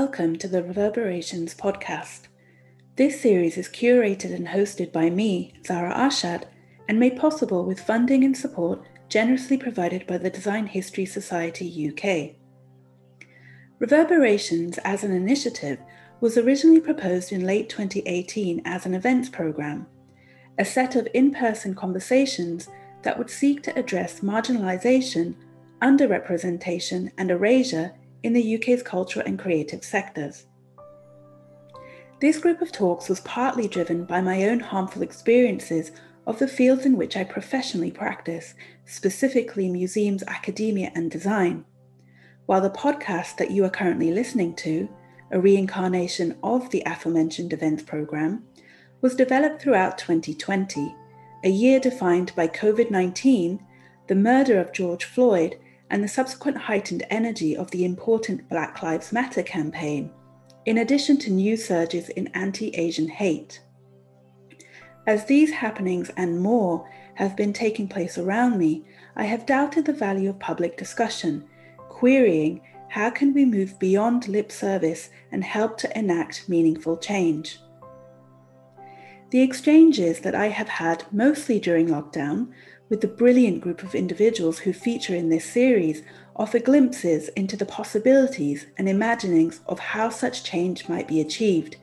Welcome to the Reverberations podcast. This series is curated and hosted by me, Zara Arshad, and made possible with funding and support generously provided by the Design History Society UK. Reverberations as an initiative was originally proposed in late 2018 as an events programme, a set of in person conversations that would seek to address marginalisation, underrepresentation, and erasure in the UK's cultural and creative sectors. This group of talks was partly driven by my own harmful experiences of the fields in which I professionally practice, specifically museums, academia, and design. While the podcast that you are currently listening to, a reincarnation of the aforementioned events program, was developed throughout 2020, a year defined by COVID 19, the murder of George Floyd, and the subsequent heightened energy of the important Black Lives Matter campaign, in addition to new surges in anti Asian hate. As these happenings and more have been taking place around me, I have doubted the value of public discussion, querying how can we move beyond lip service and help to enact meaningful change? The exchanges that I have had mostly during lockdown with the brilliant group of individuals who feature in this series offer glimpses into the possibilities and imaginings of how such change might be achieved,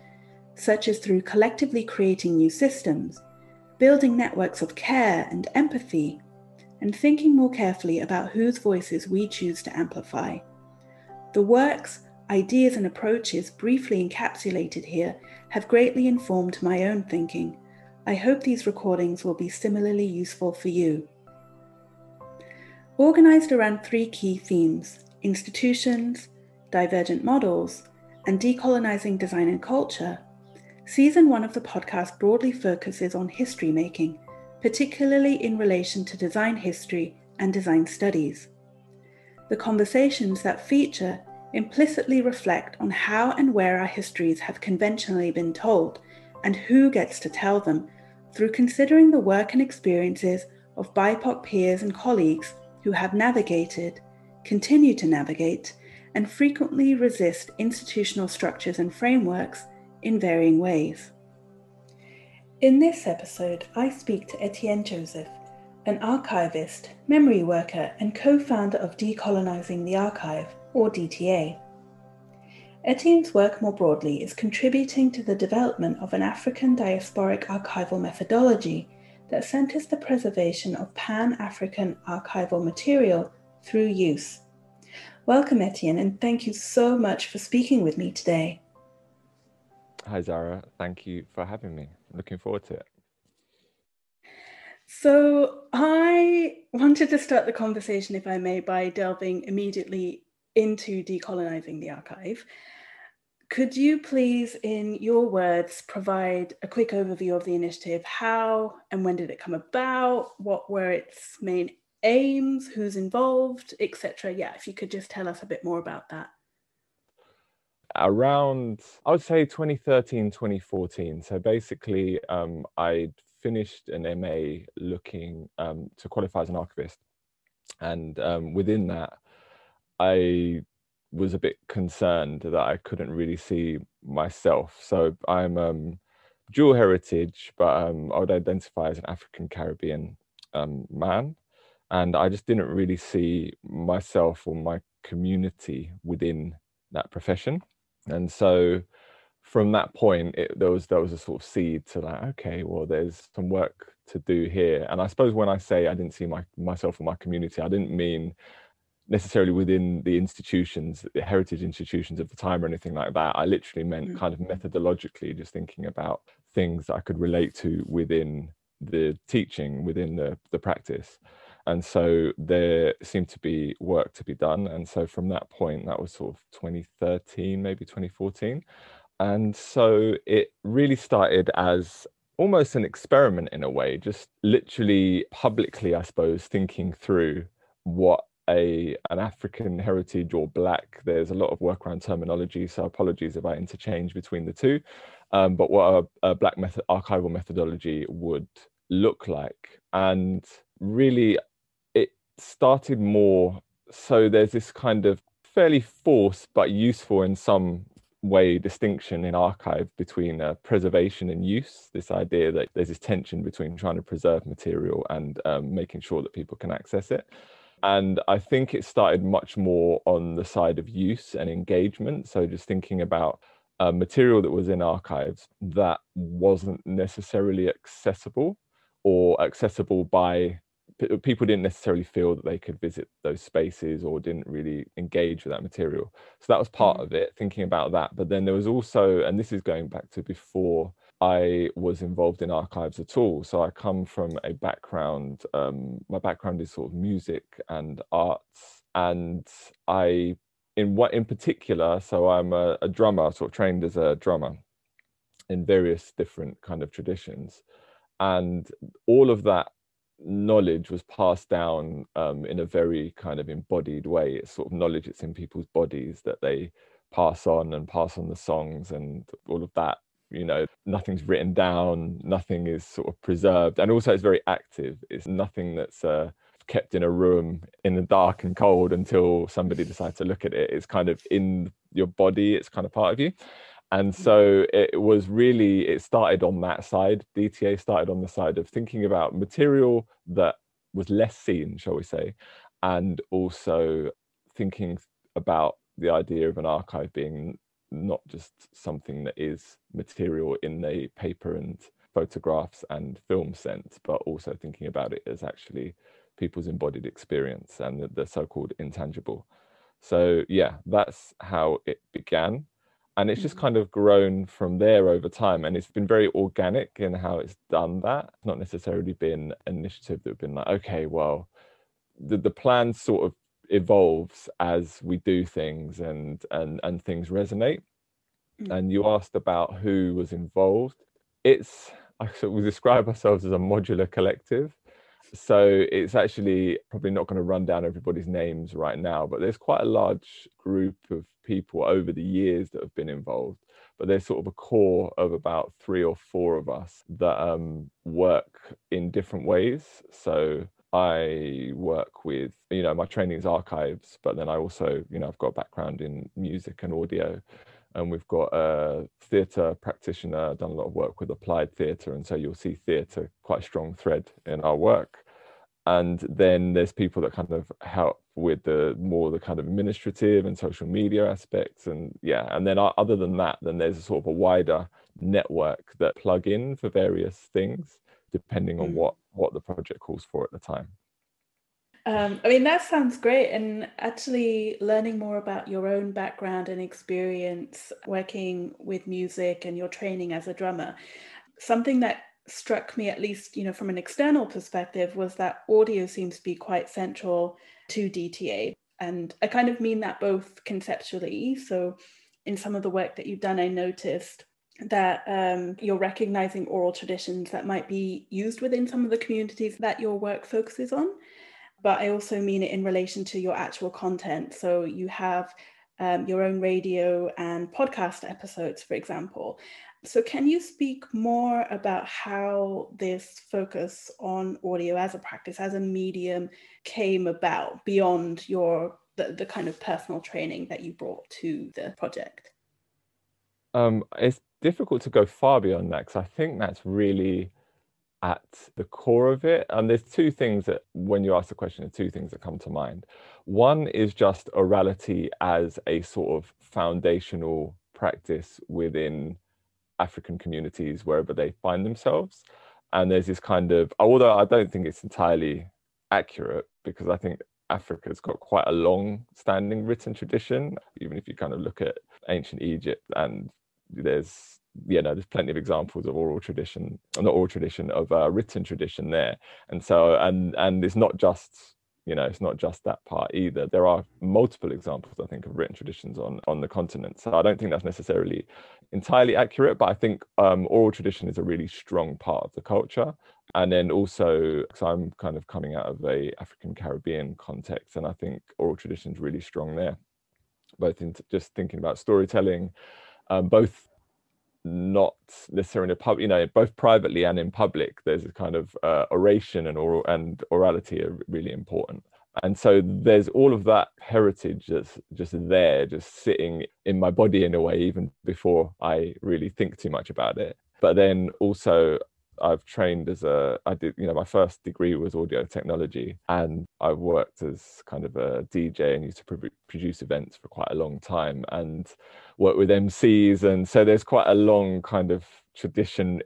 such as through collectively creating new systems, building networks of care and empathy, and thinking more carefully about whose voices we choose to amplify. The works, ideas, and approaches briefly encapsulated here have greatly informed my own thinking. I hope these recordings will be similarly useful for you. Organised around three key themes institutions, divergent models, and decolonizing design and culture, Season 1 of the podcast broadly focuses on history making, particularly in relation to design history and design studies. The conversations that feature implicitly reflect on how and where our histories have conventionally been told and who gets to tell them through considering the work and experiences of BIPOC peers and colleagues who have navigated, continue to navigate, and frequently resist institutional structures and frameworks in varying ways. In this episode, I speak to Etienne Joseph, an archivist, memory worker, and co founder of Decolonizing the Archive, or DTA. Etienne's work more broadly is contributing to the development of an African diasporic archival methodology that centers the preservation of Pan African archival material through use. Welcome, Etienne, and thank you so much for speaking with me today. Hi, Zara. Thank you for having me. looking forward to it. So, I wanted to start the conversation, if I may, by delving immediately into decolonizing the archive. Could you please, in your words, provide a quick overview of the initiative? How and when did it come about? What were its main aims? Who's involved, etc.? Yeah, if you could just tell us a bit more about that. Around, I would say 2013, 2014. So basically, um, I'd finished an MA looking um, to qualify as an archivist. And um, within that, I was a bit concerned that I couldn't really see myself. So I'm um, dual heritage, but um, I would identify as an African Caribbean um, man. And I just didn't really see myself or my community within that profession. And so from that point, it, there was there was a sort of seed to like, okay, well, there's some work to do here. And I suppose when I say I didn't see my myself or my community, I didn't mean necessarily within the institutions, the heritage institutions of the time or anything like that. I literally meant mm. kind of methodologically, just thinking about things that I could relate to within the teaching, within the, the practice. And so there seemed to be work to be done. And so from that point, that was sort of 2013, maybe 2014. And so it really started as almost an experiment in a way, just literally publicly, I suppose, thinking through what a an African heritage or black. There's a lot of work around terminology, so apologies if I interchange between the two. Um, but what a, a black method archival methodology would look like, and really, it started more. So there's this kind of fairly forced but useful in some way distinction in archive between uh, preservation and use this idea that there's this tension between trying to preserve material and um, making sure that people can access it and i think it started much more on the side of use and engagement. So just thinking about uh, material that was in archives that wasn't necessarily accessible or accessible by people didn't necessarily feel that they could visit those spaces or didn't really engage with that material. So that was part mm. of it thinking about that. But then there was also and this is going back to before i was involved in archives at all so i come from a background um, my background is sort of music and arts and i in what in particular so i'm a, a drummer sort of trained as a drummer in various different kind of traditions and all of that knowledge was passed down um, in a very kind of embodied way. It's sort of knowledge that's in people's bodies that they pass on and pass on the songs and all of that. You know, nothing's written down, nothing is sort of preserved, and also it's very active. It's nothing that's uh, kept in a room in the dark and cold until somebody decides to look at it. It's kind of in your body. It's kind of part of you and mm. so it was really it started on that side dta started on the side of thinking about material that was less seen shall we say and also thinking about the idea of an archive being not just something that is material in the paper and photographs and film sense but also thinking about it as actually people's embodied experience and the, the so-called intangible. So yeah that's how it began. And it's just mm. kind of grown from there over time and it's been very organic in how it's done that. It's not necessarily been an initiative that have been like okay well the, the plan sort of evolves as we do things and and and things resonate mm. and you asked about who was involved it's I sort of describe ourselves as a modular collective so it's actually probably not going to run down everybody's names right now, but there's quite a large group of people over the years that have been involved. But there's sort of a core of about three or four of us that um, work in different ways. So I work with, you know, my training is archives, but then I also, you know, I've got a background in music and audio and we've got a theatre practitioner done a lot of work with applied theatre and so you'll see theatre quite a strong thread in our work. And then there's people that kind of help with the more the kind of administrative and social media aspects and yeah and then other than that then there's a sort of a wider network that plug in for various things depending on mm. what what the project calls for at the time um, I mean, that sounds great. And actually, learning more about your own background and experience working with music and your training as a drummer, something that struck me, at least, you know, from an external perspective, was that audio seems to be quite central to DTA. And I kind of mean that both conceptually. So, in some of the work that you've done, I noticed that um, you're recognizing oral traditions that might be used within some of the communities that your work focuses on but I also mean it in relation to your actual content. So you have um, your own radio and podcast episodes, for example. So, can you speak more about how this focus on audio as a practice, as a medium, came about beyond your the, the kind of personal training that you brought to the project? Um, it's difficult to go far beyond that because I think that's really at the core of it. And there's two things that, when you ask the question, two things that come to mind. One is just orality as a sort of foundational practice within African communities, wherever they find themselves. And there's this kind of, although I don't think it's entirely accurate, because I think Africa's got quite a long standing written tradition. Even if you kind of look at ancient Egypt and there's you know there's plenty of examples of oral tradition not oral tradition of uh, written tradition there. And so and and it's not just you know it's not just that part either. There are multiple examples i think of written traditions on on the continent. So i don't think that's necessarily entirely accurate but i think um, oral tradition is a really strong part of the culture. And then also because i'm kind of coming out of a african caribbean context and i think oral tradition is really strong there both in just thinking about storytelling um, both not necessarily in a pub, you know, both privately and in public, there's a kind of uh, oration and oral and orality are really important. and so there's all of that heritage that's just there just sitting in my body in a way even before i really think too much about it but then also I've trained as a I did you know my first degree was audio technology and I've worked as kind of a DJ and used to pr- produce events for quite a long time and work with MCs and so there's quite a long kind of tradition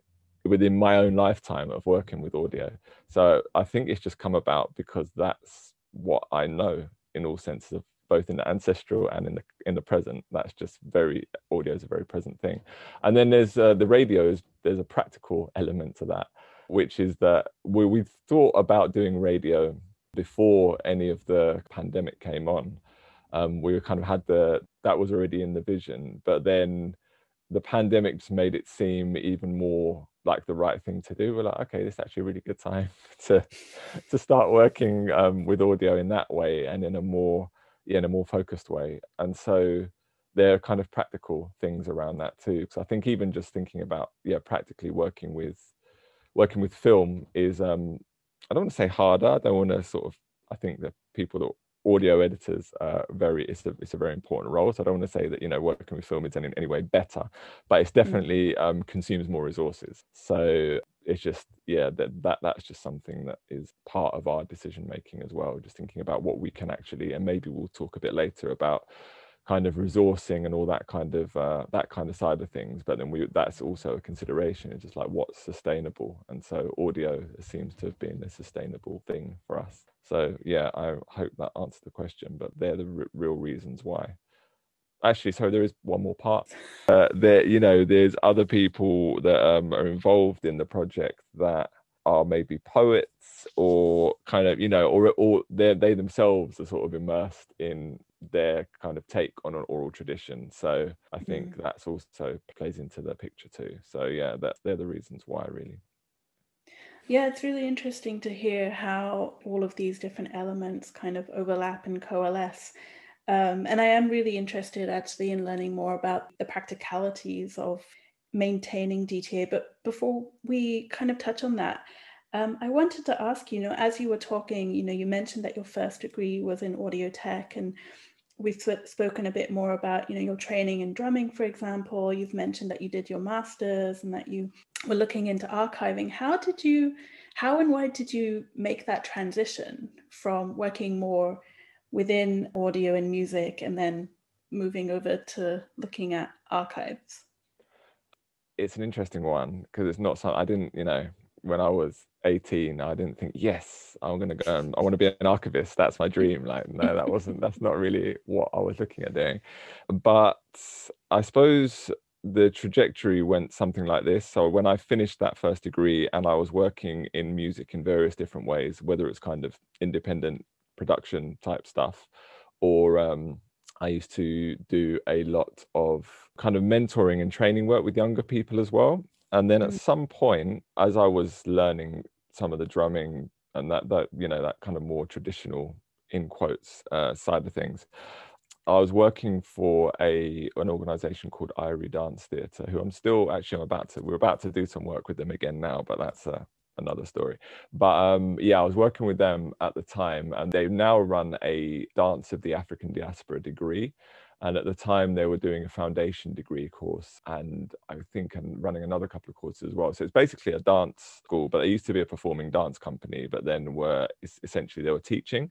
within my own lifetime of working with audio. So I think it's just come about because that's what I know in all senses of both in the ancestral and in the in the present. That's just very audio is a very present thing. And then there's uh, the is There's a practical element to that, which is that we we thought about doing radio before any of the pandemic came on. Um, we kind of had the that was already in the vision, but then the pandemic just made it seem even more like the right thing to do. We're like, okay, this is actually a really good time to to start working um, with audio in that way and in a more in a more focused way. And so there are kind of practical things around that too. Because I think even just thinking about yeah, practically working with working with film is um I don't want to say harder. I don't want to sort of I think that people that audio editors uh, very it's a it's a very important role so i don't want to say that you know working with film is in any way better but it's mm. definitely um, consumes more resources so it's just yeah that, that that's just something that is part of our decision making as well just thinking about what we can actually and maybe we'll talk a bit later about kind of resourcing and all that kind of uh, that kind of side of things but then we that's also a consideration it's just like what's sustainable and so audio seems to have been a sustainable thing for us. So yeah i hope that answered the question but they're the r- real reasons why actually sorry there is one more part. Uh, there you know there's other people that um, are involved in the project that are maybe poets or kind of you know or or they they themselves are sort of immersed in their kind of take on an oral tradition. So i think mm. that's also plays into the picture too. So yeah that they're the reasons why really. Yeah it's really interesting to hear how all of these different elements kind of overlap and coalesce um, and I am really interested actually in learning more about the practicalities of maintaining DTA. But before we kind of touch on that, um, I wanted to ask, you know, as you were talking, you know, you mentioned that your first degree was in audio tech, and we've spoken a bit more about, you know, your training in drumming, for example. You've mentioned that you did your master's and that you were looking into archiving. How did you, how and why did you make that transition from working more within audio and music and then moving over to looking at archives? It's an interesting one because it's not something I didn't, you know, when I was 18, I didn't think, yes, I'm going to go and I want to be an archivist. That's my dream. Like, no, that wasn't, that's not really what I was looking at doing. But I suppose the trajectory went something like this. So when I finished that first degree and I was working in music in various different ways, whether it's kind of independent production type stuff or um, I used to do a lot of kind of mentoring and training work with younger people as well. And then at mm. some point, as I was learning some of the drumming and that that you know that kind of more traditional in quotes uh, side of things, I was working for a an organization called Irie Dance Theatre, who I'm still actually I'm about to we're about to do some work with them again now, but that's a another story. But um, yeah, I was working with them at the time, and they now run a Dance of the African Diaspora degree. And at the time, they were doing a foundation degree course, and I think and running another couple of courses as well. So it's basically a dance school, but they used to be a performing dance company, but then were essentially they were teaching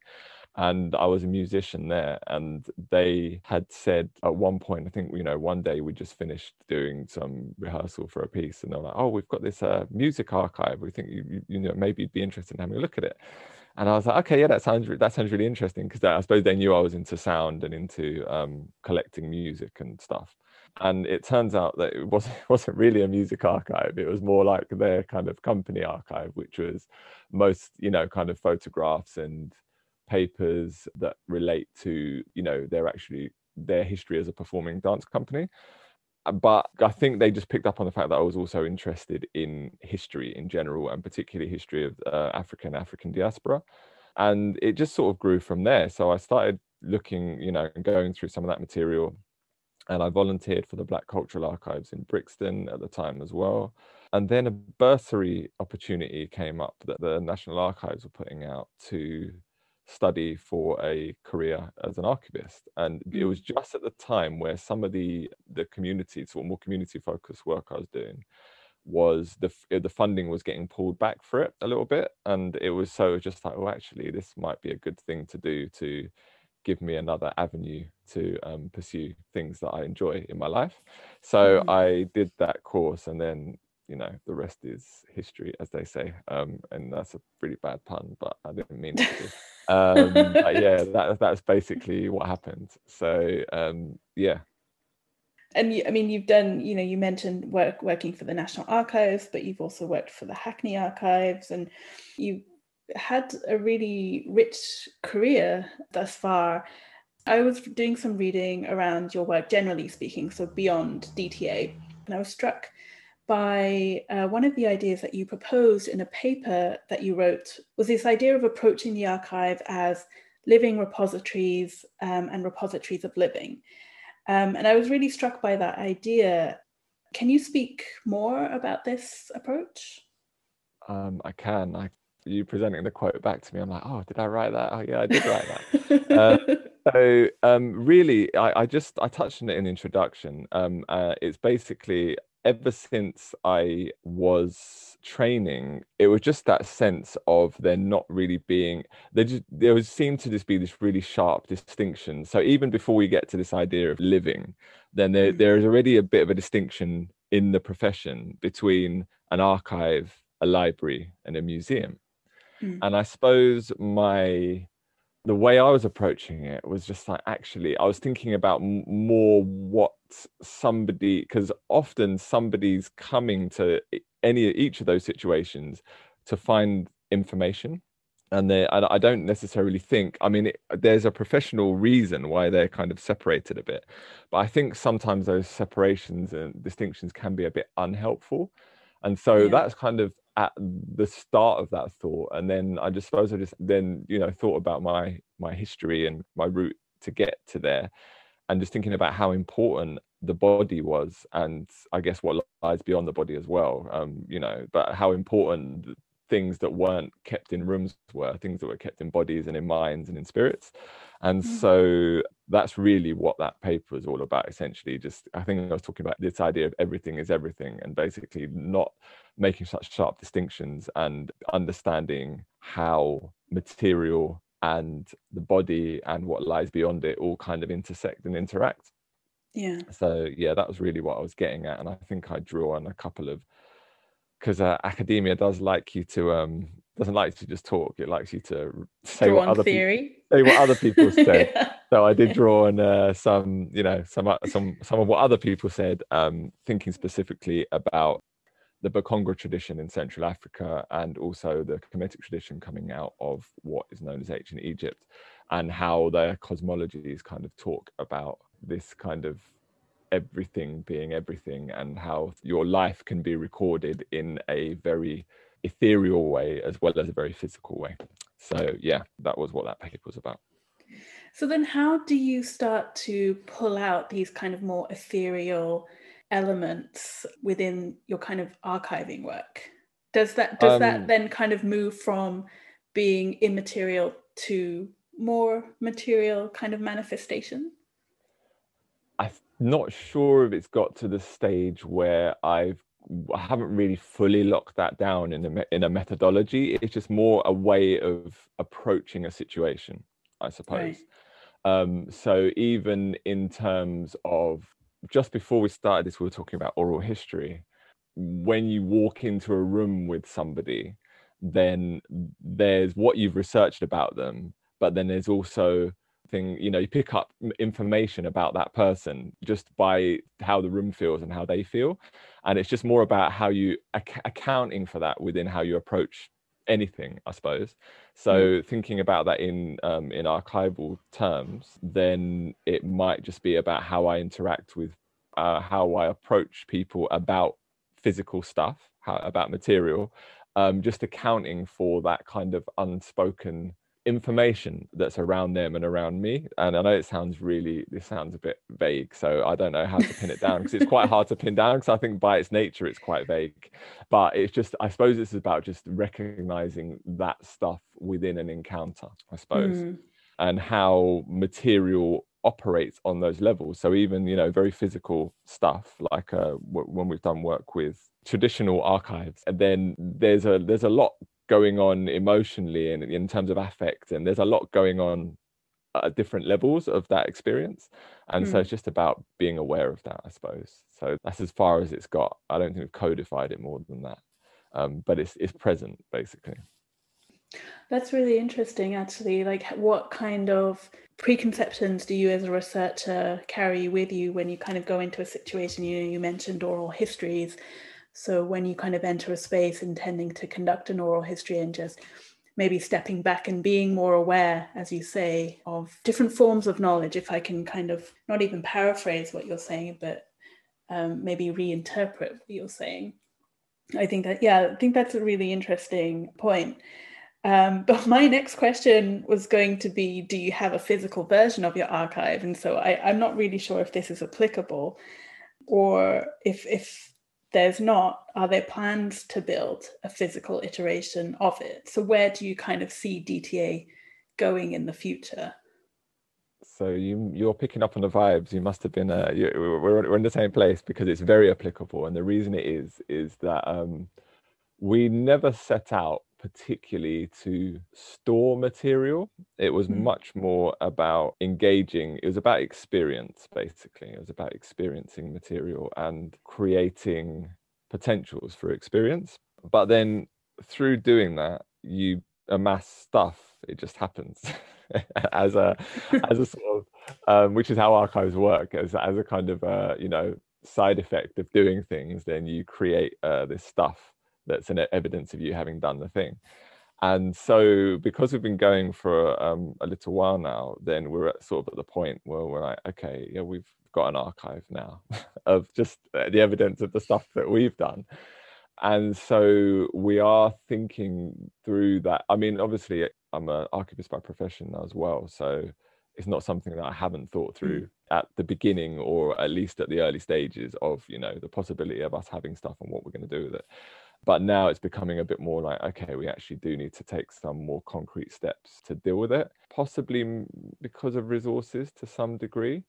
and I was a musician there. And they had said at one point, I think you know, one day we just finished doing some rehearsal for a piece, and they're like, "Oh, we've got this uh, music archive. We think you, you know maybe you'd be interested in having a look at it." And I was like, "Okay, yeah, that sounds that sounds really interesting," because I suppose they knew I was into sound and into um, collecting music and stuff. And it turns out that it wasn't, it wasn't really a music archive. It was more like their kind of company archive, which was most, you know, kind of photographs and papers that relate to you know their actually their history as a performing dance company but I think they just picked up on the fact that I was also interested in history in general and particularly history of uh, African African diaspora. And it just sort of grew from there. So I started looking you know and going through some of that material. And I volunteered for the Black Cultural Archives in Brixton at the time as well. And then a bursary opportunity came up that the National Archives were putting out to study for a career as an archivist and it mm. was just at the time where some of the the community sort of more community focused work i was doing was the the funding was getting pulled back for it a little bit and it was so just like oh actually this might be a good thing to do to give me another avenue to um, pursue things that I enjoy in my life. So mm-hmm. I did that course, and then you know the rest is history, as they say. Um, and that's a pretty bad pun, but I didn't mean it to. um, but yeah, that that's basically what happened. So um, yeah. And you, I mean, you've done, you know, you mentioned work working for the National Archives, but you've also worked for the Hackney Archives, and you had a really rich career thus far. I was doing some reading around your work, generally speaking, so beyond DTA, and I was struck by uh, one of the ideas that you proposed in a paper that you wrote was this idea of approaching the archive as living repositories um, and repositories of living. Um, and I was really struck by that idea. Can you speak more about this approach? Um, I can. I you presenting the quote back to me, I'm like, oh, did I write that? Oh, yeah, I did write that. uh, so um, really, I, I, just I touched on it in the introduction. Um, uh, it's basically ever since I was training, it was just that sense of there not really being there. Just there was seemed to just be this really sharp distinction. So even before we get to this idea of living, then there mm. there is already a bit of a distinction in the profession between an archive, a library, and a museum. Mm. And I suppose my the way I was approaching it was just like actually I was thinking about more what somebody because often somebody's coming to any each of those situations to find information and they and I don't necessarily think I mean it, there's a professional reason why they're kind of separated a bit but I think sometimes those separations and distinctions can be a bit unhelpful and so yeah. that's kind of at the start of that thought and then i just suppose i just then you know thought about my my history and my route to get to there and just thinking about how important the body was and i guess what lies beyond the body as well um you know but how important things that weren't kept in rooms were things that were kept in bodies and in minds and in spirits and mm-hmm. so that's really what that paper is all about essentially just i think i was talking about this idea of everything is everything and basically not making such sharp distinctions and understanding how material and the body and what lies beyond it all kind of intersect and interact. Yeah. So yeah that was really what i was getting at and i think i drew on a couple of because uh, academia does like you to um doesn't like to just talk it likes you to say draw what other theory. people, say what other people said. Yeah. so i did draw on uh, some you know some uh, some some of what other people said um thinking specifically about the Bakongo tradition in Central Africa and also the Kemetic tradition coming out of what is known as ancient Egypt and how their cosmologies kind of talk about this kind of everything being everything and how your life can be recorded in a very ethereal way as well as a very physical way. So yeah, that was what that paper was about. So then how do you start to pull out these kind of more ethereal elements within your kind of archiving work? Does that does um, that then kind of move from being immaterial to more material kind of manifestation? I'm not sure if it's got to the stage where I've I haven't really fully locked that down in a in a methodology. It's just more a way of approaching a situation, I suppose. Right. Um, so even in terms of just before we started this, we were talking about oral history. When you walk into a room with somebody, then there's what you've researched about them, but then there's also thing you know you pick up information about that person just by how the room feels and how they feel and it's just more about how you ac- accounting for that within how you approach anything i suppose so mm. thinking about that in um, in archival terms then it might just be about how i interact with uh, how i approach people about physical stuff how, about material um, just accounting for that kind of unspoken information that's around them and around me and i know it sounds really this sounds a bit vague so i don't know how to pin it down because it's quite hard to pin down because i think by its nature it's quite vague but it's just i suppose it's about just recognizing that stuff within an encounter i suppose mm. and how material operates on those levels so even you know very physical stuff like uh, w- when we've done work with traditional archives and then there's a there's a lot going on emotionally and in terms of affect and there's a lot going on at different levels of that experience. And mm. so hmm. it's just about being aware of that i suppose. So that's as far as it's got. I don't think we've codified it more than that. Um, but it's it's present basically. That's really interesting actually. Like what kind of preconceptions do you as a researcher carry with you when you kind of go into a situation you know you mentioned oral histories so when you kind of enter a space intending to conduct an oral history and just maybe stepping back and being more aware, as you say, of different forms of knowledge, if I can kind of not even paraphrase what you're saying, but um, maybe reinterpret what you're saying. I think that, yeah, I think that's a really interesting point. Um, but my next question was going to be Do you have a physical version of your archive? And so I, I'm not really sure if this is applicable or if, if there's not, are there plans to build a physical iteration of it? So where do you kind of see DTA going in the future? So you you're picking up on the vibes. You must have been. Uh, you, we're we're in the same place because it's very applicable, and the reason it is is that um, we never set out particularly to store material. It was mm. much more about engaging. It was about experience, basically. It was about experiencing material and creating potentials for experience. But then through doing that, you amass stuff. It just happens as a as a sort of um, which is how archives work as as a kind of uh, you know side effect of doing things. Then you create uh, this stuff that's an evidence of you having done the thing. And so, because we've been going for um, a little while now, then we're at sort of at the point where we're like, okay, yeah, we've got an archive now of just the evidence of the stuff that we've done. And so we are thinking through that. I mean, obviously, I'm an archivist by profession as well. So it's not something that I haven't thought through mm. at the beginning or at least at the early stages of, you know, the possibility of us having stuff and what we're going to do with it but now it's becoming a bit more like okay we actually do need to take some more concrete steps to deal with it. Possibly because of resources to some degree.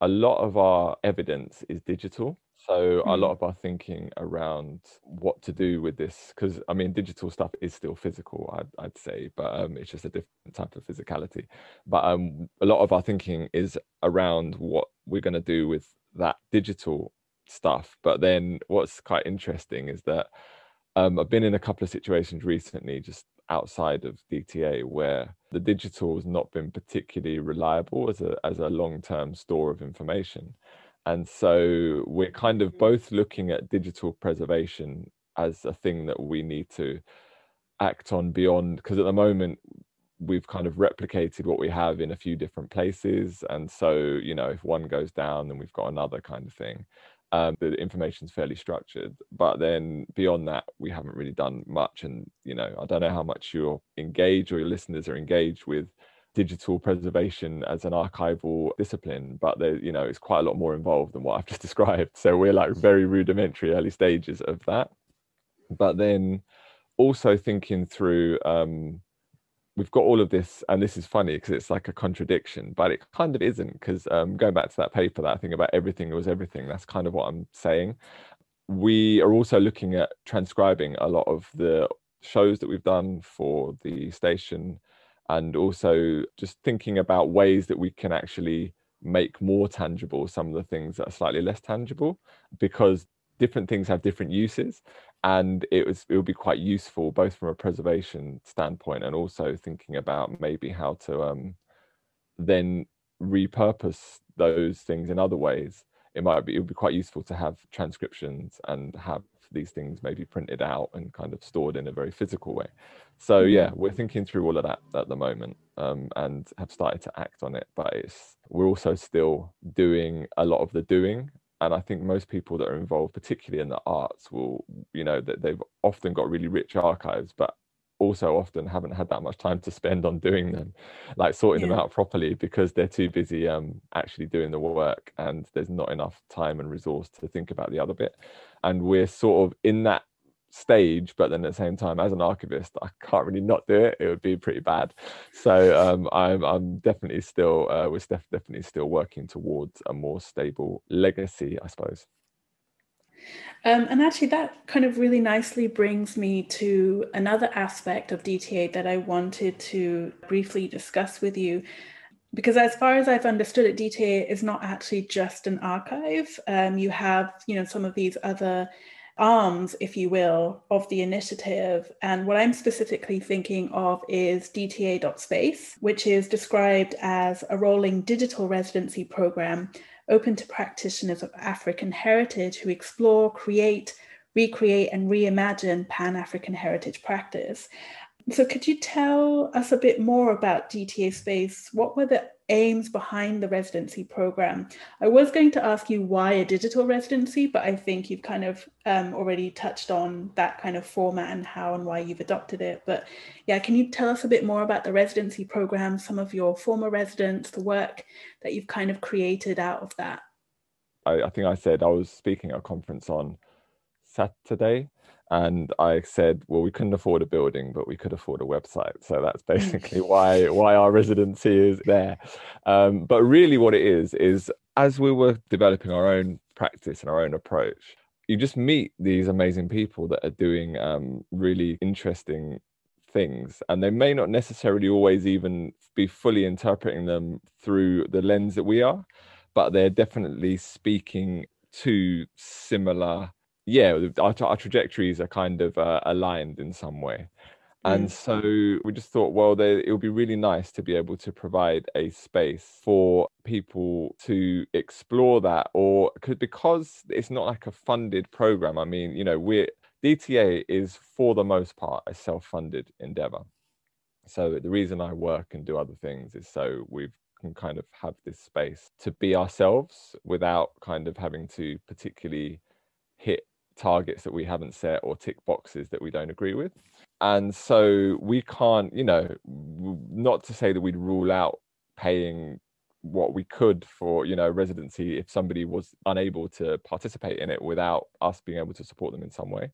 A lot of our evidence is digital so a lot mm. of our thinking around what to do with this because i mean digital stuff is still physical i'd, I'd say but um, it's just a different type of physicality. But um, a lot of our thinking is around what we're going to do with that digital stuff. But then what's quite interesting is that um, I've been in a couple of situations recently, just outside of DTA, where the digital has not been particularly reliable as a as a long term store of information, and so we're kind of mm-hmm. both looking at digital preservation as a thing that we need to act on beyond because at the moment we've kind of replicated what we have in a few different places. And so you know if one goes down then we've got another kind of thing um, the information is fairly structured but then beyond that we haven't really done much. And you know i don't know how much you're engaged or your listeners are engaged with digital preservation as an archival discipline but there you know it's quite a lot more involved than what i've just described. So we're like very rudimentary early stages of that. But then also thinking through um, we've got all of this, and this is funny because it's like a contradiction, but it kind of isn't. Because um, going back to that paper, that thing about everything was everything, that's kind of what I'm saying. We are also looking at transcribing a lot of the shows that we've done for the station, and also just thinking about ways that we can actually make more tangible some of the things that are slightly less tangible because different things have different uses and it was it would be quite useful both from a preservation standpoint and also thinking about maybe how to um, then repurpose those things in other ways it might be it would be quite useful to have transcriptions and have these things maybe printed out and kind of stored in a very physical way so mm-hmm. yeah we're thinking through all of that at the moment um, and have started to act on it but it's we're also still doing a lot of the doing and I think most people that are involved, particularly in the arts, will you know that they've often got really rich archives, but also often haven't had that much time to spend on doing them, like sorting yeah. them out properly because they're too busy um, actually doing the work and there's not enough time and resource to think about the other bit. And we're sort of in that stage but then at the same time as an archivist i can't really not do it it would be pretty bad so um, i'm i'm definitely still uh, we're definitely still working towards a more stable legacy i suppose um, and actually, that kind of really nicely brings me to another aspect of DTA that I wanted to briefly discuss with you. Because as far as I've understood it, DTA is not actually just an archive. Um, you have, you know, some of these other arms, if you will, of the initiative. And what I'm specifically thinking of is DTA.space, which is described as a rolling digital residency program open to practitioners of African heritage who explore, create, recreate, and reimagine Pan African heritage practice. So, could you tell us a bit more about DTA Space? What were the aims behind the residency program? I was going to ask you why a digital residency, but I think you've kind of um, already touched on that kind of format and how and why you've adopted it. But yeah, can you tell us a bit more about the residency program, some of your former residents, the work that you've kind of created out of that? I, I think I said I was speaking at a conference on Saturday and I said, well, we couldn't afford a building, but we could afford a website. So that's mm. basically why why our residency is there. Um, but really, what it is is as we were developing our own practice and our own approach, you just meet these amazing people that are doing um, really interesting things, and they may not necessarily always even be fully interpreting them through the lens that we are, but they're definitely speaking to similar yeah, our, our trajectories are kind of uh, aligned in some way. And mm. so we just thought, well, they, it would be really nice to be able to provide a space for people to explore that, or because it's not like a funded program. I mean, you know, we're DTA is for the most part a self-funded endeavor. So the reason I work and do other things is so we can kind of have this space to be ourselves without kind of having to particularly hit targets that we haven't set or tick boxes that we don't agree with. And so we can't, you know, not to say that we'd rule out paying what we could for you know residency if somebody was unable to participate in it without us being able to support them in some way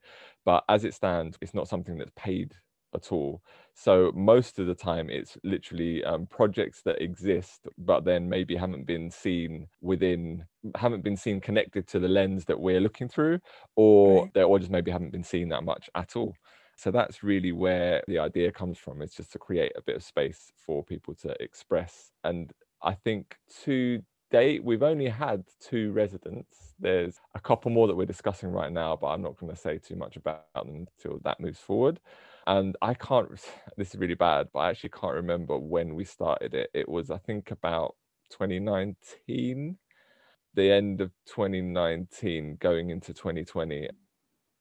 but as it stands it's not something that's paid at all. So most of the time, it's literally um, projects that exist, but then maybe haven't been seen within, haven't been seen connected to the lens that we're looking through, or right. they or just maybe haven't been seen that much at all. So that's really where the idea comes from. It's just to create a bit of space for people to express. And I think to date, we've only had two residents. There's a couple more that we're discussing right now, but I'm not going to say too much about them until that moves forward and I can't. This is really bad, but I actually can't remember when we started it. It was, I think, about 2019, the end of 2019, going into 2020.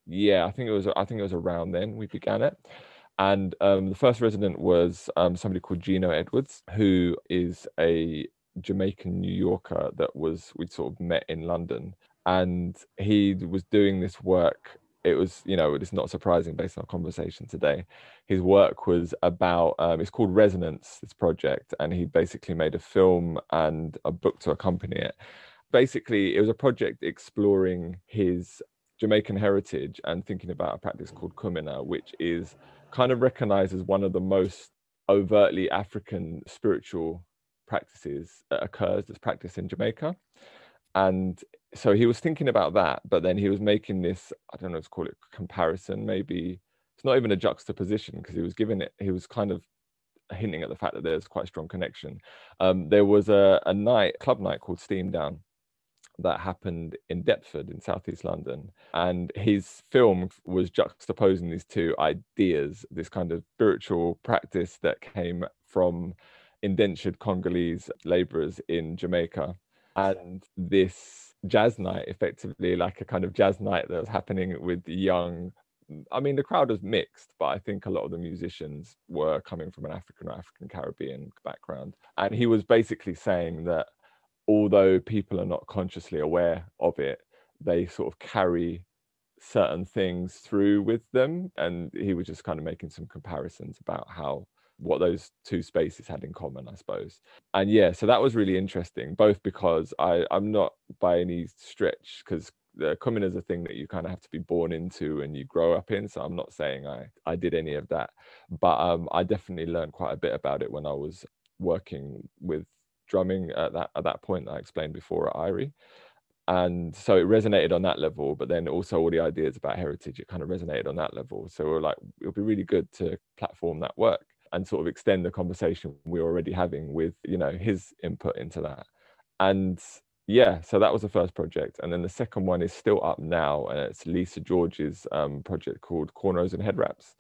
Yeah, I think it was. I think it was around then we began it. And um, the first resident was um, somebody called Gino Edwards, who is a Jamaican New Yorker that was we'd sort of met in London, and he was doing this work it was you know it's not surprising based on our conversation today. His work was about um, it's called resonance this project and he basically made a film and a book to accompany it. Basically it was a project exploring his jamaican heritage and thinking about a practice called kumina which is kind of recognized as one of the most overtly african spiritual practices that occurs that's practiced in jamaica. And so he was thinking about that but then he was making this i don't know to call it comparison maybe it's not even a juxtaposition because he was giving it he was kind of hinting at the fact that there's quite a strong connection um, there was a, a night club night called steam down that happened in Deptford in southeast London. And his film was juxtaposing these two ideas this kind of spiritual practice that came from indentured Congolese laborers in Jamaica and this jazz night effectively like a kind of jazz night that was happening with the young I mean, the crowd was mixed, but I think a lot of the musicians were coming from an African or African Caribbean background. And he was basically saying that although people are not consciously aware of it, they sort of carry certain things through with them and he was just kind of making some comparisons about how what those two spaces had in common i suppose. And yeah so that was really interesting both because i i'm not by any stretch because coming is a thing that you kind of have to be born into and you grow up in so i'm not saying i i did any of that. But um i definitely learned quite a bit about it when i was working with drumming at that at that point that i explained before at irie and so it resonated on that level but then also all the ideas about heritage it kind of resonated on that level. So we are like it'll be really good to platform that work and sort of extend the conversation we are already having with you know his input into that. And yeah so that was the first project. And then the second one is still up now and it's lisa george's um, project called cornrows and head wraps.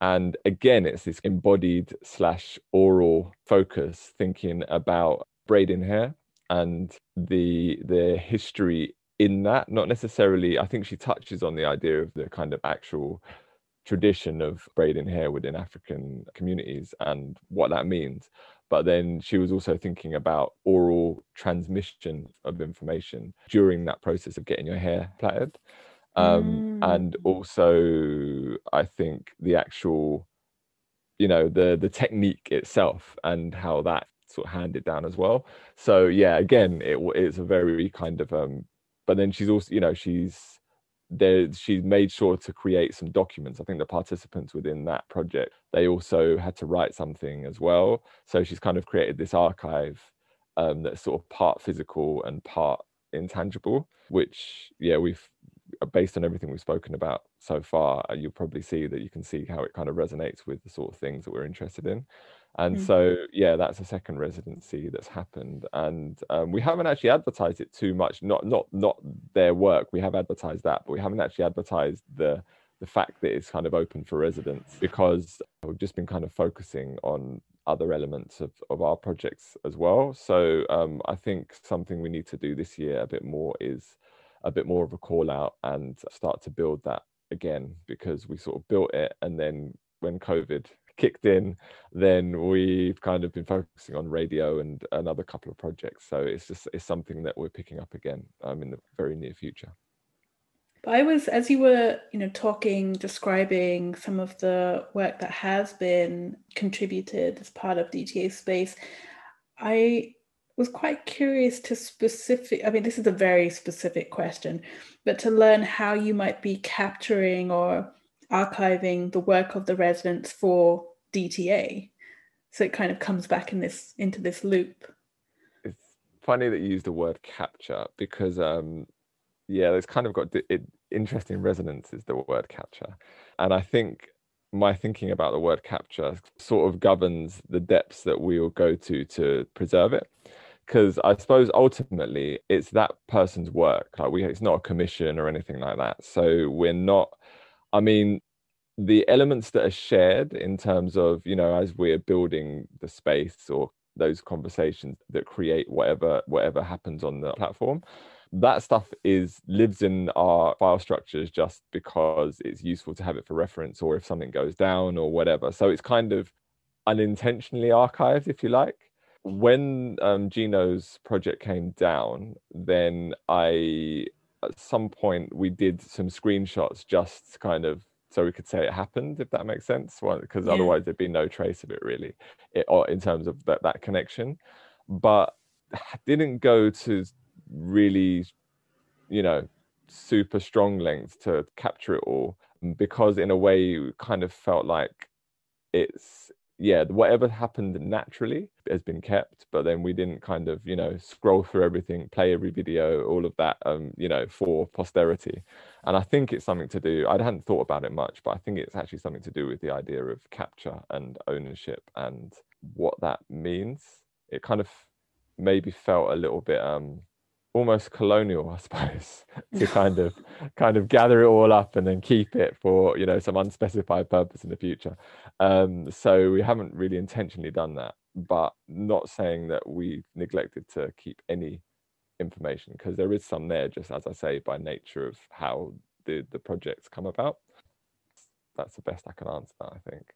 And again it's this embodied slash oral focus thinking about braiding hair and the the history in that. Not necessarily i think she touches on the idea of the kind of actual tradition of braiding hair within african communities and what that means but then she was also thinking about oral transmission of information during that process of getting your hair plaited um, mm. and also i think the actual you know the the technique itself and how that sort of handed down as well. So yeah, again, it it's a very kind of um, but then she's also you know she's there she's made sure to create some documents. I think the participants within that project they also had to write something as well. So she's kind of created this archive um, that's sort of part physical and part intangible, which yeah we've based on everything we've spoken about so far, uh, you'll probably see that you can see how it kind of resonates with the sort of things that we're interested in and mm. so yeah that's a second residency that's happened. And um, we haven't actually advertised it too much not not not their work. We have advertised that but we haven't actually advertised the the fact that it's kind of open for residents because we've just been kind of focusing on other elements of, of our projects as well. So um, i think something we need to do this year a bit more is a bit more of a call out and start to build that again because we sort of built it and then when covid kicked in, then we've kind of been focusing on radio and another couple of projects. So it's just it's something that we're picking up again um, in the very near future. But I was, as you were, you know, talking, describing some of the work that has been contributed as part of DTA space, I was quite curious to specific. I mean, this is a very specific question, but to learn how you might be capturing or archiving the work of the residents for DTA. So it kind of comes back in this into this loop. It's funny that you use the word capture because um yeah, there's kind of got it, interesting resonance is the word capture. And I think my thinking about the word capture sort of governs the depths that we will go to to preserve it because I suppose ultimately it's that person's work. Like we, it's not a commission or anything like that. So we're not I mean, the elements that are shared in terms of, you know, as we're building the space or those conversations that create whatever whatever happens on the platform that stuff is lives in our file structures just because it's useful to have it for reference or if something goes down or whatever. So it's kind of unintentionally archived if you like. When um, Gino's project came down then i at some point we did some screenshots just kind of so we could say it happened if that makes sense well, because yeah. otherwise there'd be no trace of it really it, or in terms of that, that connection but didn't go to really you know super strong lengths to capture it all because in a way you kind of felt like it's yeah, whatever happened naturally has been kept, but then we didn't kind of, you know, scroll through everything, play every video, all of that, um, you know, for posterity. And I think it's something to do, I hadn't thought about it much, but I think it's actually something to do with the idea of capture and ownership and what that means. It kind of maybe felt a little bit um almost colonial i suppose to kind of kind of gather it all up and then keep it for you know some unspecified purpose in the future. Um, so we haven't really intentionally done that but not saying that we neglected to keep any information because there is some there just as i say by nature of how the the projects come about. That's the best i can answer that i think.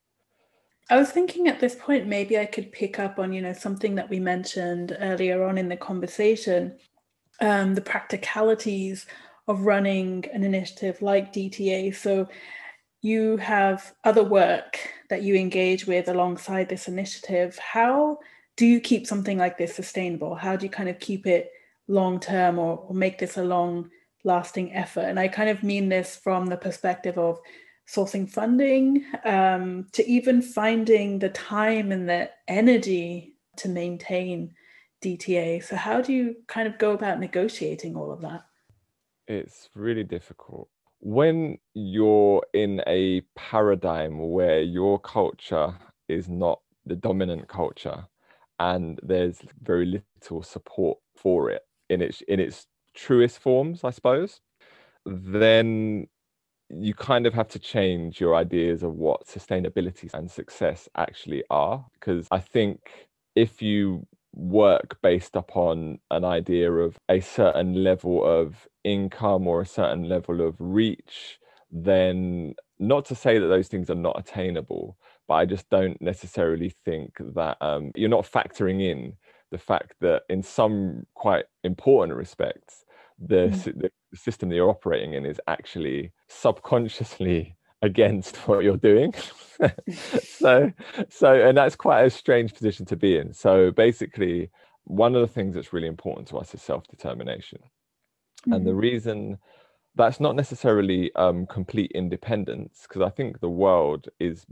I was thinking at this point, maybe I could pick up on, you know, something that we mentioned earlier on in the conversation, um, the practicalities of running an initiative like DTA. So you have other work that you engage with alongside this initiative. How do you keep something like this sustainable? How do you kind of keep it long term or, or make this a long lasting effort? And I kind of mean this from the perspective of sourcing funding um, to even finding the time and the energy to maintain DTA. So, how do you kind of go about negotiating all of that? It's really difficult. When you're in a paradigm where your culture is not the dominant culture and there's very little support for it in its in its truest forms, I suppose, then you kind of have to change your ideas of what sustainability and success actually are. Because I think if you work based upon an idea of a certain level of income or a certain level of reach, then not to say that those things are not attainable, but I just don't necessarily think that um, you're not factoring in the fact that in some quite important respects, the, mm. the system that you're operating in is actually subconsciously against what you're doing so so and that's quite a strange position to be in so basically one of the things that's really important to us is self-determination mm-hmm. and the mm-hmm. reason that's not necessarily um, complete independence because i think the world is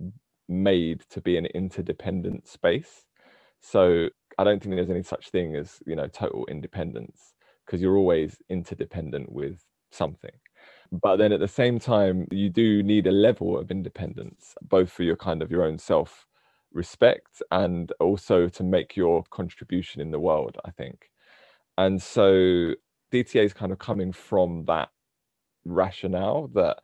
made to be an interdependent space so i don't think there's any such thing as you know total independence because you're always interdependent with something but then at the same time you do need a level of independence both for your kind of your own self respect and also to make your contribution in the world i think. And so dta is kind of coming from that rationale that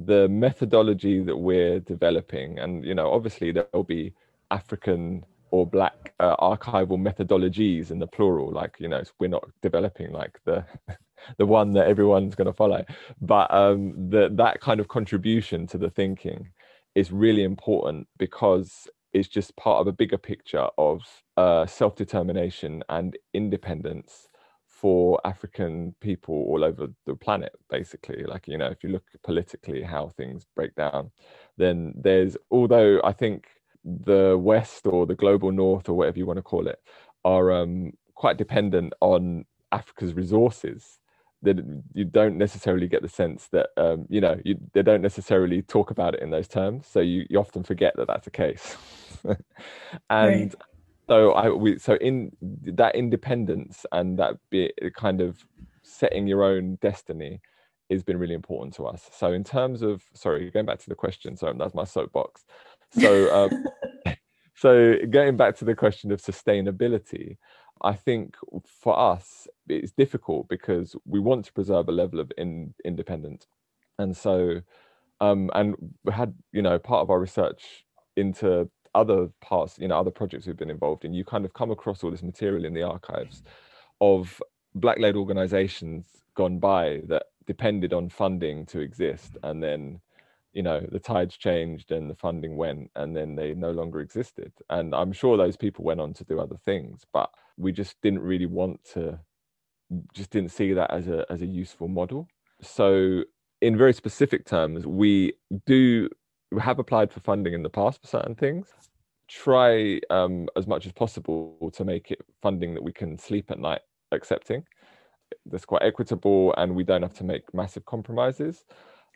the methodology that we're developing and you know obviously there'll be african or black uh, archival methodologies in the plural like you know we're not developing like the the one that everyone's going to follow but um that kind of contribution to the thinking is really important because it's just part of a bigger picture of uh, self-determination and independence for African people all over the planet, basically. Like, you know, if you look politically how things break down, then there's, although I think the West or the global North or whatever you want to call it are um, quite dependent on Africa's resources. That you don't necessarily get the sense that um, you know you, they don't necessarily talk about it in those terms. So you, you often forget that that's the case. and right. so I we so in that independence and that be kind of setting your own destiny has been really important to us. So in terms of sorry, going back to the question, so that's my soapbox. So, um, so getting back to the question of sustainability, I think for us it's difficult because we want to preserve a level of in, independence, and so, um, and we had you know part of our research into other parts, you know, other projects we've been involved in. You kind of come across all this material in the archives of black-led organisations gone by that depended on funding to exist, and then you know the tides changed and the funding went and then they no longer existed. And i'm sure those people went on to do other things but we just didn't really want to just didn't see that as a as a useful model. So in very specific terms we do have applied for funding in the past for certain things. Try um, as much as possible to make it funding that we can sleep at night accepting. That's quite equitable and we don't have to make massive compromises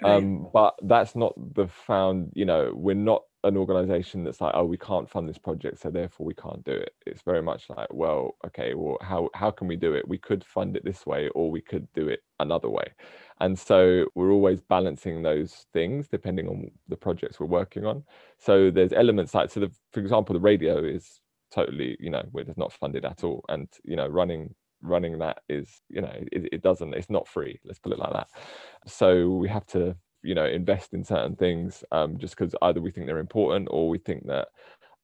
um, but that's not the found you know we're not an organization that's like oh we can't fund this project so therefore we can't do it. It's very much like well okay well how how can we do it? We could fund it this way or we could do it another way. And so we're always balancing those things depending on the projects we're working on. So there's elements like so the, for example the radio is totally you know it's not funded at all. And you know running running that is you know it, it doesn't it's not free let's put it like that. So we have to you know invest in certain things um, just because either we think they're important or we think that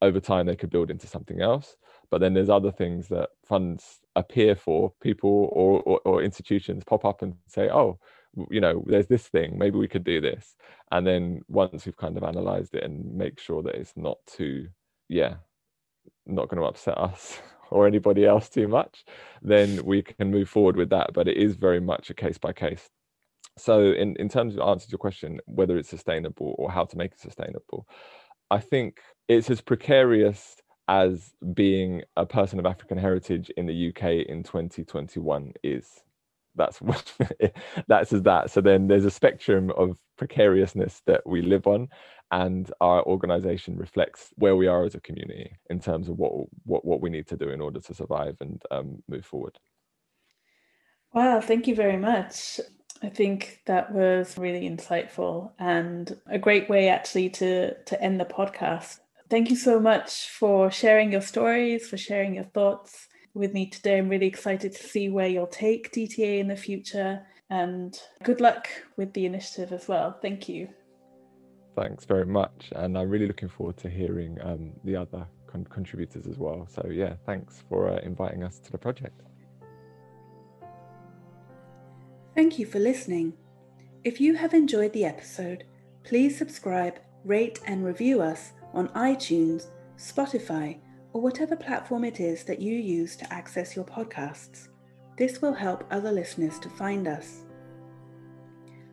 over time they could build into something else. But then there's other things that funds appear for people or, or, or institutions pop up and say oh you know there's this thing maybe we could do this. And then once we've kind of analyzed it and make sure that it's not too yeah not going to upset us or anybody else too much, then we can move forward with that. But it is very much a case by case. so in, in terms of answer to your question, whether it's sustainable or how to make it sustainable, I think it's as precarious as being a person of African heritage in the UK in 2021 is. That's what that's as that. So then there's a spectrum of precariousness that we live on, and our organization reflects where we are as a community in terms of what what, what we need to do in order to survive and um, move forward. Wow, thank you very much. I think that was really insightful and a great way actually to to end the podcast. Thank you so much for sharing your stories, for sharing your thoughts with me today. I'm really excited to see where you'll take DTA in the future and good luck with the initiative as well. Thank you. Thanks very much. And I'm really looking forward to hearing um, the other con- contributors as well. So, yeah, thanks for uh, inviting us to the project. Thank you for listening. If you have enjoyed the episode, please subscribe, rate, and review us on iTunes, Spotify, or whatever platform it is that you use to access your podcasts. This will help other listeners to find us.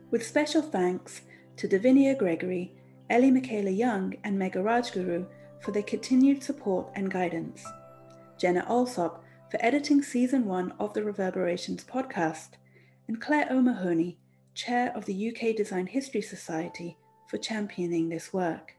With special thanks to Davinia Gregory, Ellie Michaela Young, and Megha Rajguru for their continued support and guidance. Jenna Alsop for editing season one of the Reverberations podcast and Claire O'Mahony, Chair of the UK Design History Society, for championing this work.